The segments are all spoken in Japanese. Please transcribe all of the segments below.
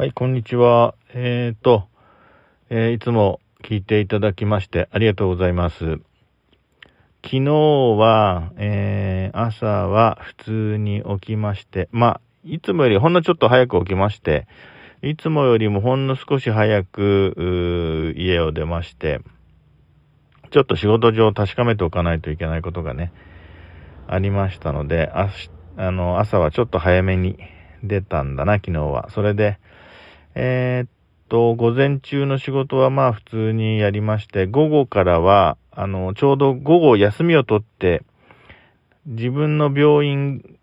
はい、こんにちは。えーと、えーいつも聞いていただきましてありがとうございます。昨日は、えー朝は普通に起きまして、まあ、いつもよりほんのちょっと早く起きまして、いつもよりもほんの少し早く、家を出まして、ちょっと仕事上確かめておかないといけないことがね、ありましたので、ああの朝はちょっと早めに出たんだな、昨日は。それで、えーっと、午前中の仕事はまあ普通にやりまして、午後からは、あの、ちょうど午後休みを取って、自分の病院、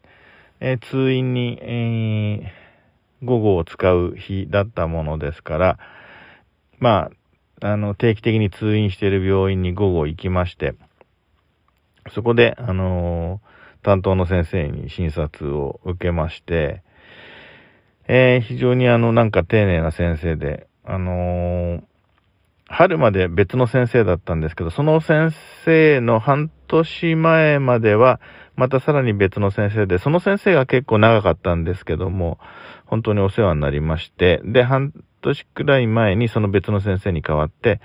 えー通院に、えー午後を使う日だったものですから、まあ、あの、定期的に通院している病院に午後行きまして、そこで、あのー担当の先生に診察を受けまして、えー非常にあの、なんか丁寧な先生で、あのー春まで別の先生だったんですけど、その先生の半年前までは、またさらに別の先生で、その先生が結構長かったんですけども、本当にお世話になりまして、で、半年くらい前にその別の先生に変わって、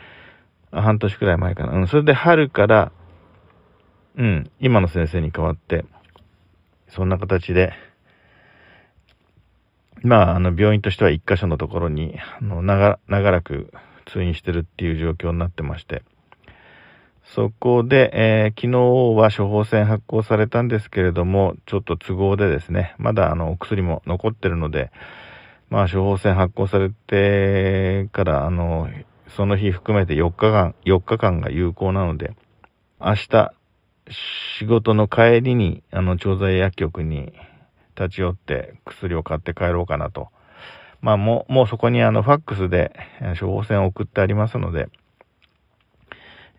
半年くらい前かな。うん、それで春から、うん、今の先生に変わって、そんな形で、まあ、あの、病院としては一箇所のところに、あの、長、長らく通院してるっていう状況になってまして、そこで、えー昨日は処方箋発行されたんですけれども、ちょっと都合でですね、まだあの、お薬も残ってるので、まあ、処方箋発行されてから、あの、その日含めて4日間、4日間が有効なので、明日、仕事の帰りに、あの、調剤薬局に立ち寄って薬を買って帰ろうかなと。まあ、もう、もうそこにあの、ファックスで処方箋を送ってありますので、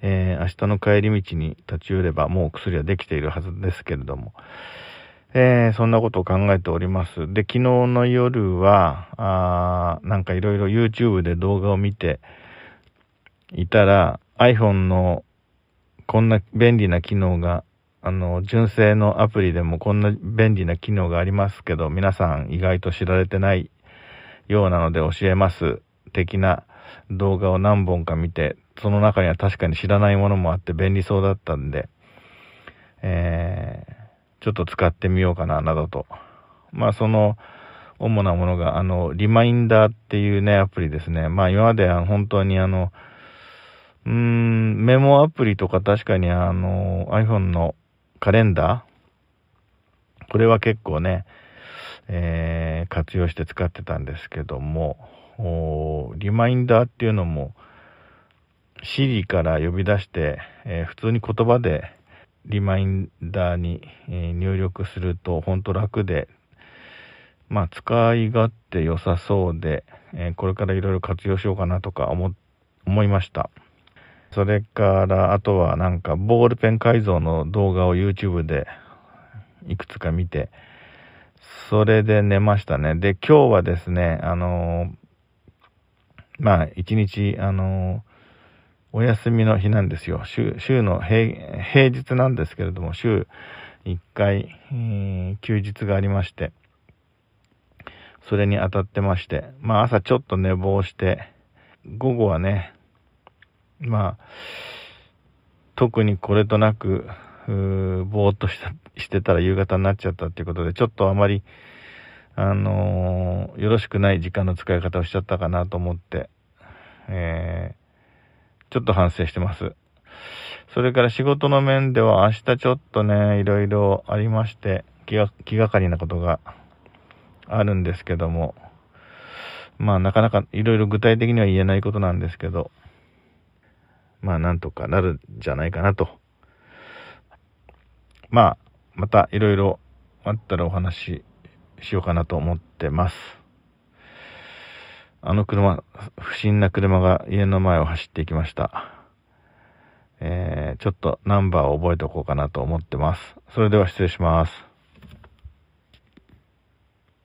えー明日の帰り道に立ち寄ればもう薬はできているはずですけれども、えーそんなことを考えております。で、昨日の夜は、あなんかいろいろ YouTube で動画を見ていたら、iPhone のこんな便利な機能が、あの、純正のアプリでもこんな便利な機能がありますけど、皆さん意外と知られてないようなので教えます的な動画を何本か見て、その中には確かに知らないものもあって便利そうだったんで、えーちょっと使ってみようかな、などと。まあ、その、主なものが、あの、リマインダーっていうね、アプリですね。まあ、今までは本当にあの、うーん、メモアプリとか確かにあの、iPhone のカレンダー？これは結構ね、えー活用して使ってたんですけども、リマインダーっていうのも、Siri から呼び出して、えー普通に言葉でリマインダーに、え入力すると本当楽で、まあ使い勝手良さそうで、えーこれからいろいろ活用しようかなとか思いました。それから、あとはなんかボールペン改造の動画を YouTube でいくつか見て、それで寝ましたね。で、今日はですね、あのまあ一日、あのお休みの日なんですよ。週、週の平平日なんですけれども、週1回、休日がありまして、それに当たってまして、まあ朝ちょっと寝坊して、午後はね、まあ、特にこれとなく、ぼーっとしたしてたら夕方になっちゃったっていうことで、ちょっとあまり、あのーよろしくない時間の使い方をしちゃったかなと思って、えーちょっと反省してます。それから仕事の面では明日ちょっとね、いろいろありまして、気が気がかりなことがあるんですけども、まあなかなかいろいろ具体的には言えないことなんですけど、まあなんとかなるんじゃないかなと。まあ、またいろいろあったらお話ししようかなと思ってます。あの車、不審な車が家の前を走っていきました。えー、ちょっとナンバーを覚えておこうかなと思ってます。それでは失礼します。